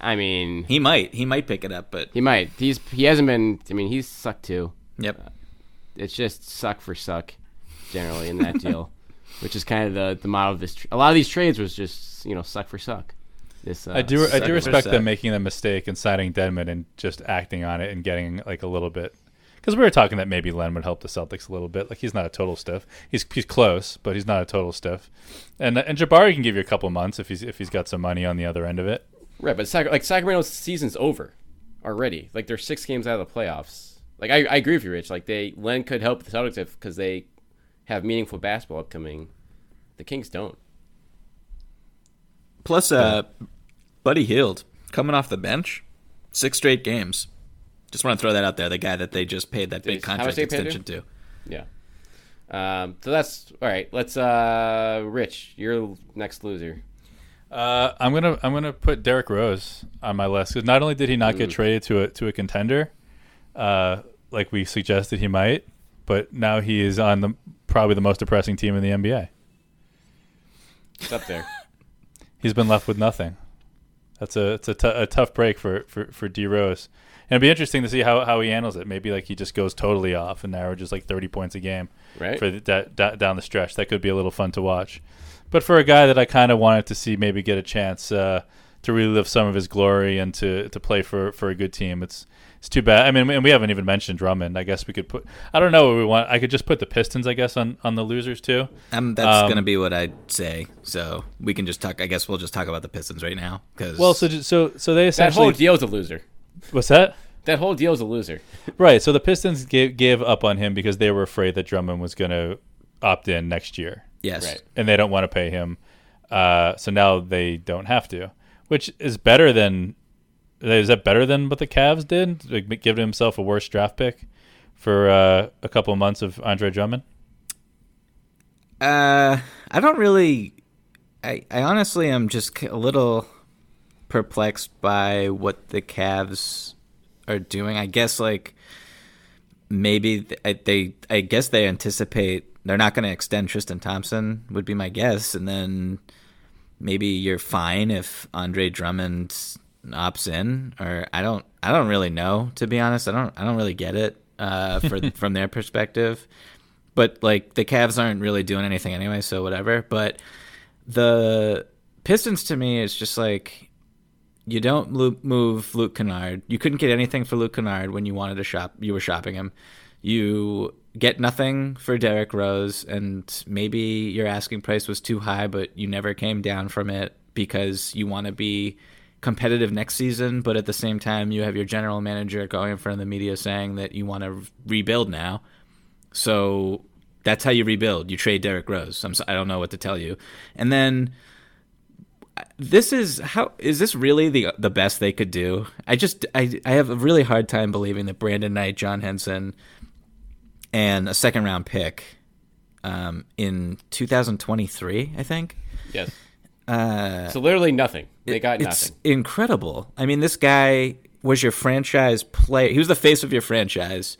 I mean, he might. He might pick it up, but he might. He's he hasn't been. I mean, he's sucked too. Yep. Uh, it's just suck for suck, generally in that deal, which is kind of the the model of this. Tra- a lot of these trades was just you know suck for suck. This uh, I do I do respect them making the mistake and signing Dedmon and just acting on it and getting like a little bit because we were talking that maybe Len would help the Celtics a little bit. Like he's not a total stiff. He's he's close, but he's not a total stiff. And and Jabari can give you a couple months if he's if he's got some money on the other end of it. Right, but Sac- like Sacramento's season's over already. Like they're six games out of the playoffs. Like I, I agree with you, Rich. Like they Len could help the Celtics if because they have meaningful basketball upcoming. The Kings don't. Plus, uh, Buddy Hield coming off the bench, six straight games. Just want to throw that out there. The guy that they just paid that big contract extension to. Yeah. Um, so that's all right. Let's uh, Rich, you're next loser. Uh, I'm gonna I'm gonna put Derrick Rose on my list because not only did he not get traded to a to a contender, uh, like we suggested he might, but now he is on the probably the most depressing team in the NBA. It's up there. He's been left with nothing. That's a it's a, t- a tough break for for for D Rose, and it'd be interesting to see how, how he handles it. Maybe like he just goes totally off and averages like 30 points a game Right. for that, that down the stretch. That could be a little fun to watch. But for a guy that I kind of wanted to see maybe get a chance uh, to relive some of his glory and to, to play for, for a good team, it's it's too bad. I mean, and we haven't even mentioned Drummond. I guess we could put. I don't know what we want. I could just put the Pistons, I guess, on, on the losers too. Um, that's Um, gonna be what I'd say. So we can just talk. I guess we'll just talk about the Pistons right now. Because Well, so so so they essentially that essentially whole deal's a loser. what's that? That whole deal's a loser. Right. So the Pistons gave, gave up on him because they were afraid that Drummond was going to opt in next year, yes, Right. and they don't want to pay him. Uh, so now they don't have to, which is better than. Is that better than what the Cavs did? Like, giving himself a worse draft pick for uh, a couple of months of Andre Drummond. Uh, I don't really. I I honestly am just a little perplexed by what the Cavs are doing. I guess like maybe they. I guess they anticipate they're not going to extend Tristan Thompson. Would be my guess, and then maybe you're fine if Andre Drummond opts in, or I don't. I don't really know to be honest. I don't. I don't really get it uh, for from their perspective but like the Cavs aren't really doing anything anyway, so whatever. But the Pistons to me is just like you don't move Luke Kennard. You couldn't get anything for Luke Kennard when you wanted to shop. You were shopping him. You get nothing for Derrick Rose, and maybe your asking price was too high, but you never came down from it because you want to be competitive next season. But at the same time, you have your general manager going in front of the media saying that you want to rebuild now. So that's how you rebuild. You trade Derrick Rose. I'm, I don't know what to tell you. And then this is how is this really the the best they could do? I just I I have a really hard time believing that Brandon Knight, John Henson, and a second round pick um, in 2023, I think. Yes. Uh, so literally nothing. They got it's nothing. incredible. I mean, this guy was your franchise player. He was the face of your franchise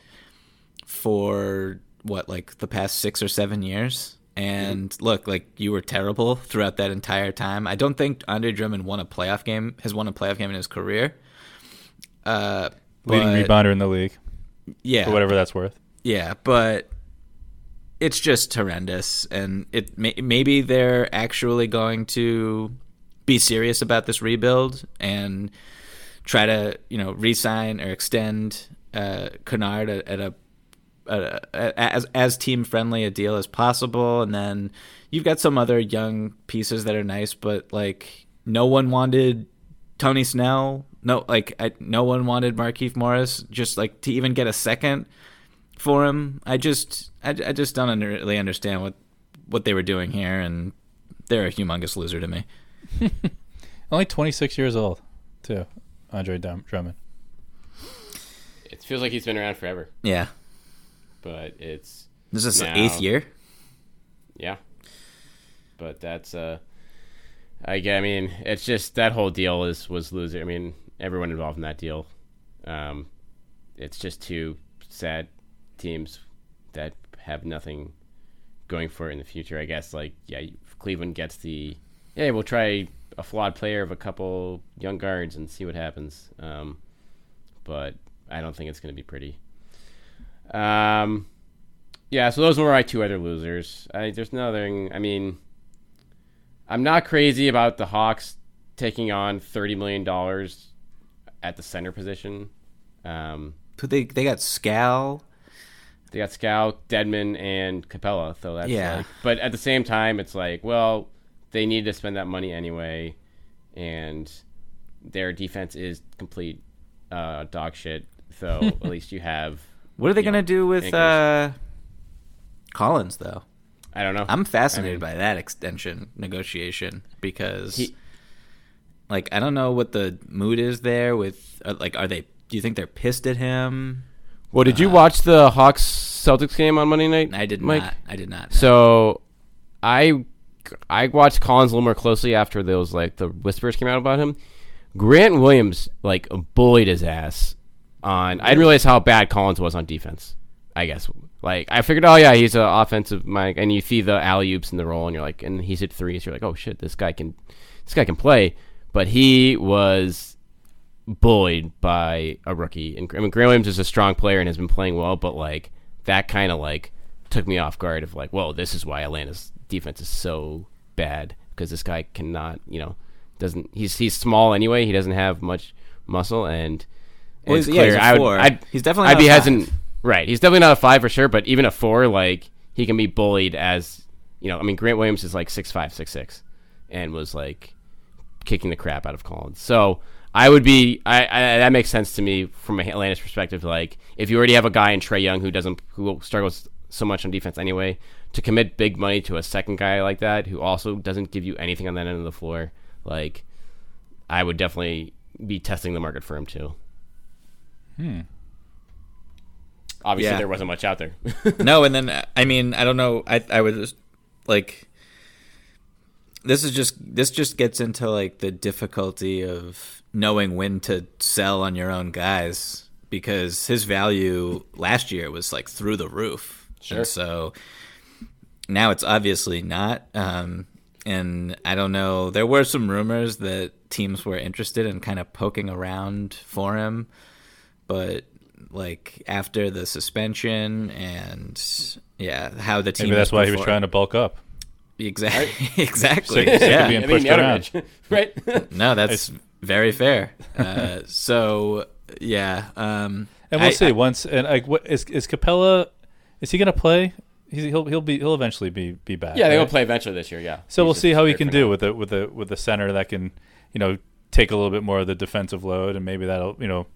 for what, like the past six or seven years. And look, like you were terrible throughout that entire time. I don't think Andre Drummond won a playoff game. Has won a playoff game in his career. Uh, Leading but- rebounder in the league, Yeah, for whatever that's worth. yeah, but it's just horrendous, and it may, maybe they're actually going to be serious about this rebuild and try to you know re-sign or extend uh, Kennard at, at a as as team friendly a deal as possible, and then you've got some other young pieces that are nice, but like no one wanted Tony Snell. No, like I, no one wanted Markieff Morris. Just like to even get a second for him. I just I, I just don't under, really understand what what they were doing here, and they're a humongous loser to me. Only 26 years old, too. Andre Drum- Drummond. It feels like he's been around forever, Yeah, but it's this is Now- the eighth year. yeah. But that's uh, I, g- I mean, it's just that whole deal is was loser. I mean, everyone involved in that deal. Um, it's just too sad teams that have nothing going for it in the future. I guess like yeah, Cleveland gets the yeah, we'll try a flawed player of a couple young guards and see what happens. Um, but I don't think it's going to be pretty. Um, yeah, so those were my two other losers. I, there's nothing. I mean, I'm not crazy about the Hawks taking on thirty million dollars at the center position. Um, But they they got Skal. They got Scout, Dedmon, and Capela. So that's Yeah. like, but at the same time, it's like, well, they need to spend that money anyway, and their defense is complete uh, dog shit. So at least you have. What are they gonna know, do with uh, Collins though? I don't know. I'm fascinated by that extension negotiation because, He- like, I don't know what the mood is there. With uh, like, are they? Do you think they're pissed at him? Well, did you watch the Hawks Celtics game on Monday night? I did Mike? not. I did not. So, I I watched Collins a little more closely after those like the whispers came out about him. Grant Williams like bullied his ass on. I didn't realize how bad Collins was on defense. I guess like I figured, oh yeah, he's an offensive Mike, and you see the alley oops in the roll, and you're like, and he's hit threes. You're like, oh shit, this guy can, this guy can play. But he was bullied by a rookie. And I mean, Grant Williams is a strong player and has been playing well, but like that kind of like took me off guard of like, whoa, this is why Atlanta's defense is so bad because this guy cannot, you know, doesn't he's he's small anyway. He doesn't have much muscle and. Well, it's he's- yeah, he's clear. would. I'd, He's definitely I'd not be a five. hesitant. Right, he's definitely not a five for sure, but even a four, like he can be bullied as you know. I mean, Grant Williams is like six five, six six, and was like kicking the crap out of Collins. So I would be. I, I that makes sense to me from a Atlanta's perspective. Like if you already have a guy in Trae Young who doesn't who struggles so much on defense anyway, to commit big money to a second guy like that who also doesn't give you anything on that end of the floor, like I would definitely be testing the market for him too. Hmm. Obviously, Yeah. there wasn't much out there. no, and then I mean, I don't know. I I would just like this is just this just gets into like the difficulty of knowing when to sell on your own guys because his value last year was like through the roof. Sure. And so now it's obviously not. Um, and I don't know. There were some rumors that teams were interested in kind of poking around for him, but like after the suspension and yeah, how the team Maybe that's why he was trying to bulk up. Exactly. exactly. Sick- sick yeah. being I mean, pushed around. Right? No, that's very fair. Uh, so yeah, um, And we'll I- see I- once. And like, what is is Capela? Is he going to play? He's, he'll he'll be he'll eventually be be back. yeah, they will right? play eventually this year. Yeah. So He's we'll see how he can do now. with the with the with the center that can, you know, take a little bit more of the defensive load, and maybe that'll you know,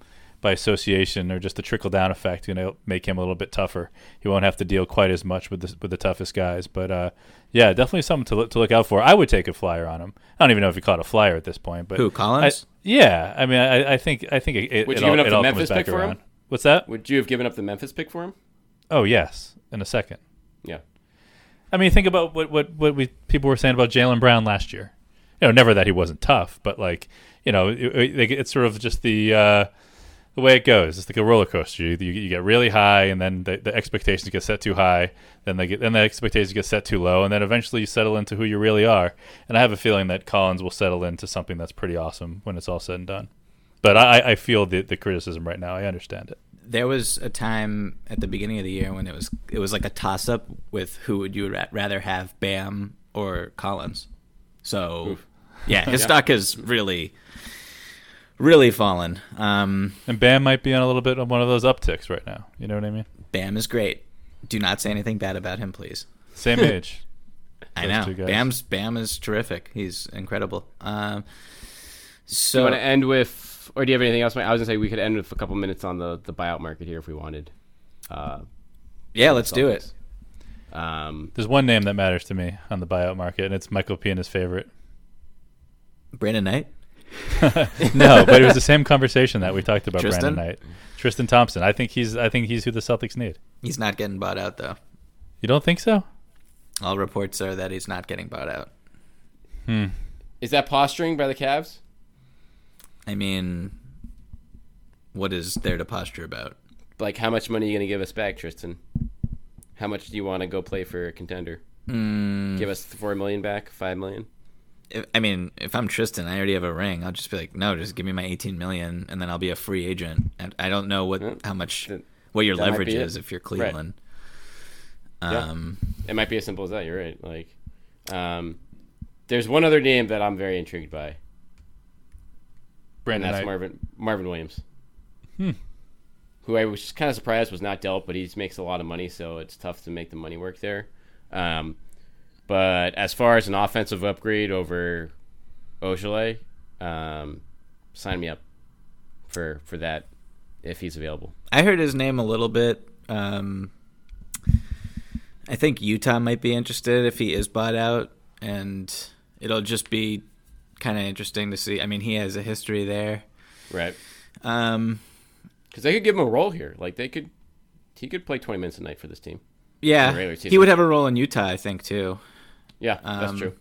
by association or just the trickle down effect, you know, make him a little bit tougher. He won't have to deal quite as much with the with the toughest guys. But uh, yeah, definitely something to look to look out for. I would take a flyer on him. I don't even know if he caught a flyer at this point, but Who, Collins? I- yeah, I mean, I, I think I think it, it, Would it you all, give up it the all Memphis pick for him? What's that? Would you have given up the Memphis pick for him? Oh yes, in a second. Yeah. I mean, think about what what what we people were saying about Jaylen Brown last year. You know, never that he wasn't tough, but like you know, it, it- it's sort of just the uh, the way it goes. It's like a roller coaster. You, you, you get really high, and then the, the expectations get set too high. Then they get then the expectations get set too low, and then eventually you settle into who you really are. And I have a feeling that Collins will settle into something that's pretty awesome when it's all said and done. But I, I feel the, the criticism right now. I understand it. there was a time at the beginning of the year when it was it was like a toss up with who would you ra- rather have Bam or Collins. So yeah, his stock is really really fallen. Um, And Bam might be on a little bit of one of those upticks right now. You know what I mean? Bam is great. Do not say anything bad about him, please. Same age. I know two guys. Bam's Bam is terrific. He's incredible. Um, Do you so want to end with, or do you have anything else? I was gonna say we could end with a couple minutes on the the buyout market here if we wanted. Uh, yeah, let's do it. um, There's one name that matters to me on the buyout market, and it's Michael Pina's favorite. Brandon Knight. No, but it was the same conversation that we talked about Tristan? Brandon Knight, Tristan Thompson. I think he's I think he's who the Celtics need. He's not getting bought out though. You don't think so? All reports are that he's not getting bought out. is that posturing by the Cavs? I mean, what is there to posture about? Like, how much money are you gonna give us back, Tristan? How much do you want to go play for a contender? Hmm. Give us four million back, five million. If, I mean, if I'm Tristan, I already have a ring. I'll just be like, no, just give me my 18 million, and then I'll be a free agent. And I don't know what Yeah. how much what your that leverage is it. is if you're Cleveland. Yeah. Um, It might be as simple as that. You're right. Like, um, there's one other name that I'm very intrigued by, and Brandon that's Knight. Marvin Marvin Williams, who I was kind of surprised was not dealt, but he makes a lot of money, so it's tough to make the money work there. Um, but as far as an offensive upgrade over Ojeleye, um, sign me up for for that if he's available. I heard his name a little bit. Um, I think Utah might be interested if he is bought out, and it'll just be kind of interesting to see. I mean, he has a history there. Right. Um, Because they could give him a role here. Like they could, he could play 20 minutes a night for this team. yeah, he would have a role in Utah, I think, too. Yeah, that's Um, true.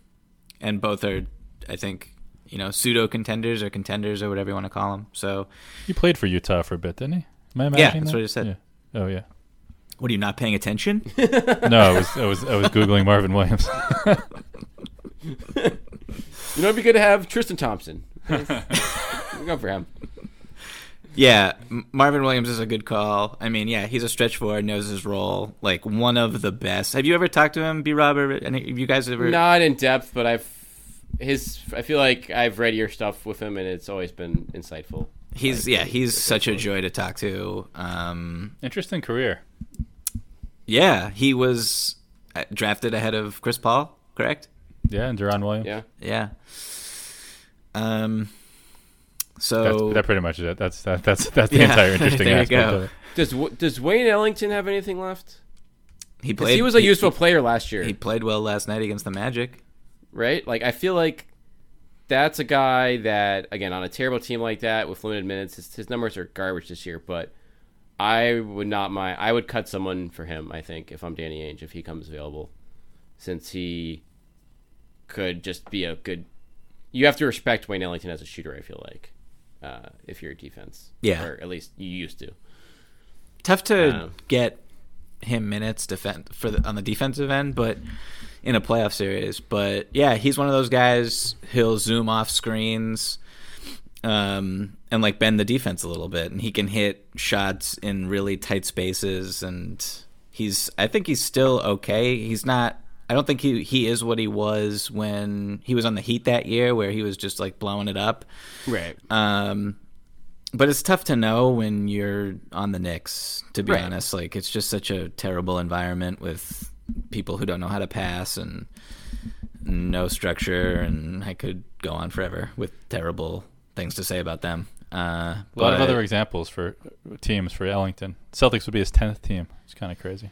And both are, I think, you know, pseudo contenders or contenders or whatever you want to call them. So, He played for Utah for a bit, didn't he? Am I Yeah, that's that? what I said. Yeah. Oh yeah. what are you not paying attention? No, I was I was I was googling Marvin Williams. You know, it'd be good to have Tristan Thompson. we go for him. Yeah, Marvin Williams is a good call. I mean, yeah, he's a stretch forward, knows his role, like one of the best. Have you ever talked to him, B. Robert? Any of you guys ever? Not in depth, but I've his. I feel like I've read your stuff with him, and it's always been insightful. He's yeah, he's such a joy to talk to. Um, Interesting career. yeah, he was uh, drafted ahead of Chris Paul, correct? Yeah, and Deron Williams. Yeah. Yeah. Um. That's, So that pretty much is it. That's that, that's that's the Yeah, entire interesting there you aspect go. of it. Does Does Wayne Ellington have anything left? he 'Cause played. he was a useful player last year, He played well last night against the Magic. right? Like I feel like that's a guy that again on a terrible team like that with limited minutes, his, his numbers are garbage this year. But I would not mind. I would cut someone for him. I think if I'm Danny Ainge, if he comes available, since he could just be a good. You have to respect Wayne Ellington as a shooter. I feel like uh, if you're a defense, Yeah. or at least you used to. Tough to Um, get him minutes defend for the, on the defensive end, but in a playoff series. But yeah, he's one of those guys. He'll zoom off screens, um, and like bend the defense a little bit, and he can hit shots in really tight spaces. And he's, I think he's still okay. He's not. I don't think he he is what he was when he was on the Heat that year, where he was just like blowing it up. Right. Um, but it's tough to know when you're on the Knicks. To be Right. honest, like it's just such a terrible environment with people who don't know how to pass and no structure, and I could go on forever with terrible things to say about them. Uh, A lot of other examples for teams for Ellington. Celtics would be his tenth team. It's kind of crazy.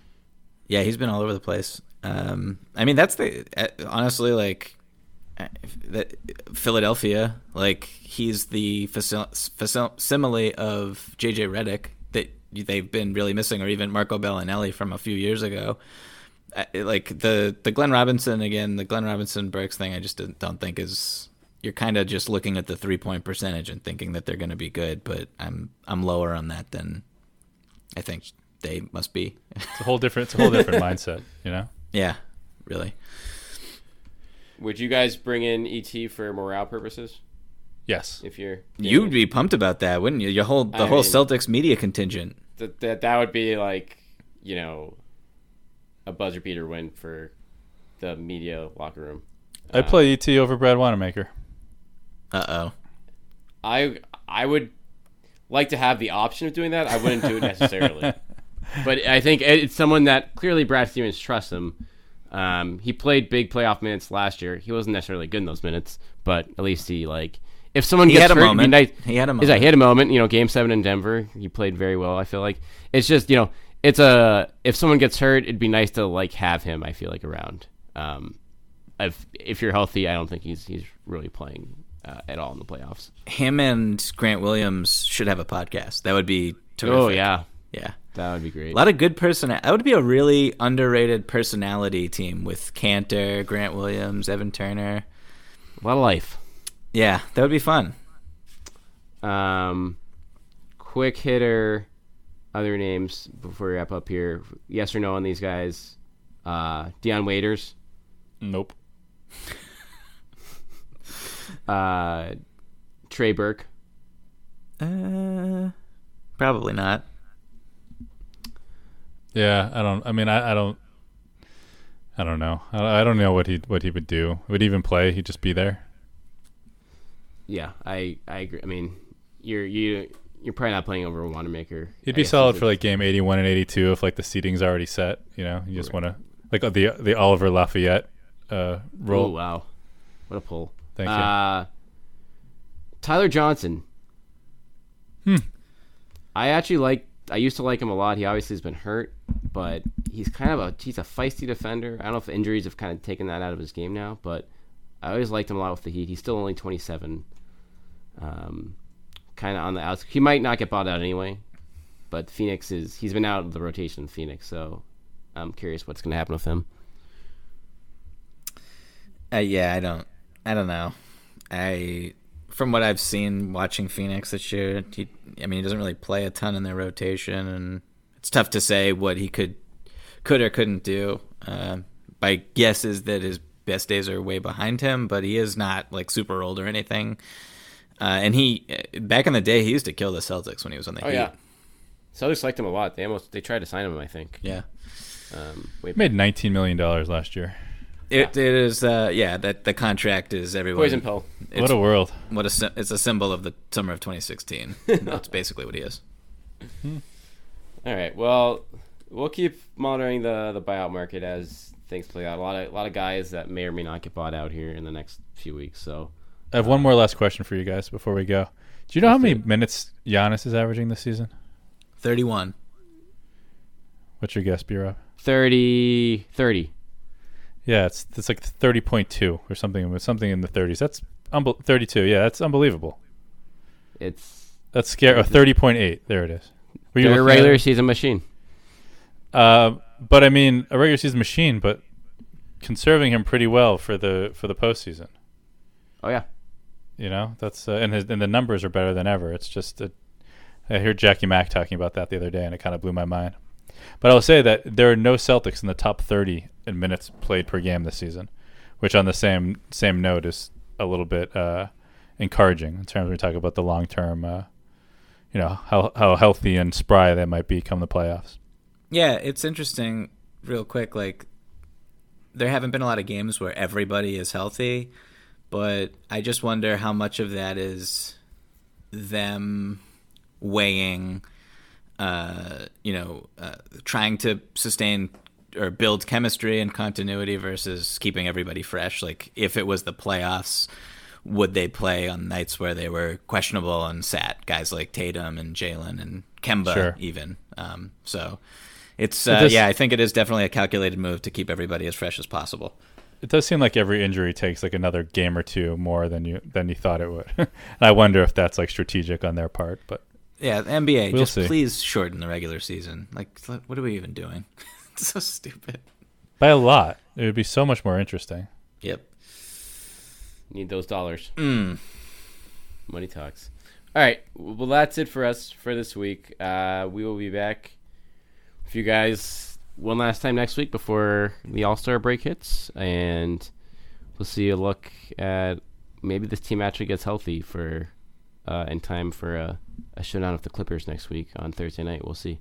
Yeah, he's been all over the place. Um, I mean, that's the uh, honestly like uh, that Philadelphia. Like he's the facil- facil- simile of JJ Redick that they've been really missing, or even Marco Belinelli from a few years ago. Uh, like the the Glenn Robinson again, the Glenn Robinson Burks thing. I just don't- don't think is. You're kind of just looking at the three point percentage and thinking that they're going to be good, but I'm I'm lower on that than I think they must be. It's a whole different. It's a whole different mindset. You know. Yeah, really. Would you guys bring in ET for morale purposes? Yes. If you're You'd be pumped about that, wouldn't you? Your whole the I whole mean- Celtics media contingent. that that that would be like you know a buzzer beater win for the media locker room. I play ET over Brad Wanamaker. Uh oh. I I would like to have the option of doing that. I wouldn't do it necessarily, but I think it's someone that clearly Brad Stevens trusts him. Um, he played big playoff minutes last year. He wasn't necessarily good in those minutes, but at least he like if someone He gets had a hurt, moment. Be nice. He had a moment. he had a moment? You know, Game Seven in Denver, he played very well. I feel like it's just you know it's a if someone gets hurt, it'd be nice to like have him. I feel like around. Um, if if you're healthy, I don't think he's he's really playing uh, at all in the playoffs. Him and Grant Williams should have a podcast. That would be terrific. Oh yeah, Yeah. That would be great. A lot of good person. That would be a really underrated personality team with Kanter, Grant Williams, Evan Turner. A lot of life. Yeah, that would be fun. Um, quick hitter. Other names before we wrap up here. Yes or no on these guys? Uh, Dion Waiters. Nope. Uh, Trey Burke. Uh, probably not. Yeah, I don't. I mean, I, I don't. I don't know. I, I don't know what he what he would do. Would he even play? He'd just be there. Yeah, I I agree. I mean, you're you you're probably not playing over a Wanamaker. He'd be solid for like game eighty one and eighty two if like the seating's already set. You know, you just want to like the the Oliver Lafayette uh, Oh wow, what a pull! Thank you. Uh, Tyler Johnson. Hmm. I actually like. I used to like him a lot. He obviously has been hurt, but he's kind of a he's a feisty defender. I don't know if injuries have kind of taken that out of his game now, but I always liked him a lot with the Heat. He's still only 27. Um, kind of on the outs. He might not get bought out anyway, but Phoenix is he's been out of the rotation in Phoenix, so I'm curious what's going to happen with him. Uh, yeah, I don't, I don't know. I, from what I've seen watching Phoenix this year, he, I mean, he doesn't really play a ton in their rotation, and it's tough to say what he could, could or couldn't do. Uh, my guess is that his best days are way behind him, but he is not like super old or anything. Uh, and he, back in the day, he used to kill the Celtics when he was on the Oh Heat. yeah, Celtics liked him a lot. They almost they tried to sign him, I think. Yeah. Um, way Made 19 million dollars last year. It, it is, uh, yeah. That the contract is everyone. poison pill. It's, what a world. what a it's a symbol of the summer of 2016. That's basically what he is. All right. Well, we'll keep monitoring the the buyout market as things play out. A lot of a lot of guys that may or may not get bought out here in the next few weeks. So I have one more last question for you guys before we go. Do you know how many minutes Giannis is averaging this season? 31. What's your guess, B-Rob? 30, 30. Yeah, it's it's like 30.2 or something something in the 30s. That's unbel- 32. Yeah, that's unbelievable. It's That's scary. Oh, 30.8. There it is. Were they're a looking at regular season machine. Uh, but I mean, a regular season machine, but conserving him pretty well for the for the postseason. Oh yeah. You know, that's uh, and his and the numbers are better than ever. It's just a, I heard Jackie Mack talking about that the other day, and it kind of blew my mind. But I'll say that there are no Celtics in the top 30 in minutes played per game this season, which on the same same note is a little bit uh, encouraging in terms of we talk about the long term. Uh, you know how how healthy and spry they might be come the playoffs. Yeah, it's interesting, real quick. Like, there haven't been a lot of games where everybody is healthy, but I just wonder how much of that is them weighing, uh, you know, uh, trying to sustain or build chemistry and continuity versus keeping everybody fresh. Like, if it was the playoffs, would they play on nights where they were questionable and sat guys like Tatum and Jaylen and Kemba Sure. even? Um, so it's uh, this- yeah, I think it is definitely a calculated move to keep everybody as fresh as possible. It does seem like every injury takes like another game or two more than you than you thought it would. and I wonder if that's like strategic on their part. But Yeah, the NBA, We'll just see. please shorten the regular season. Like, what are we even doing? it's so stupid. by a lot, it would be so much more interesting. Yep. Need those dollars. Mm. Money talks. All right. Well, that's it for us for this week. Uh, we will be back with you guys one last time next week before the All Star break hits, and we'll see a look at maybe this team actually gets healthy for uh, in time for a, a showdown with the Clippers next week on Thursday night. We'll see.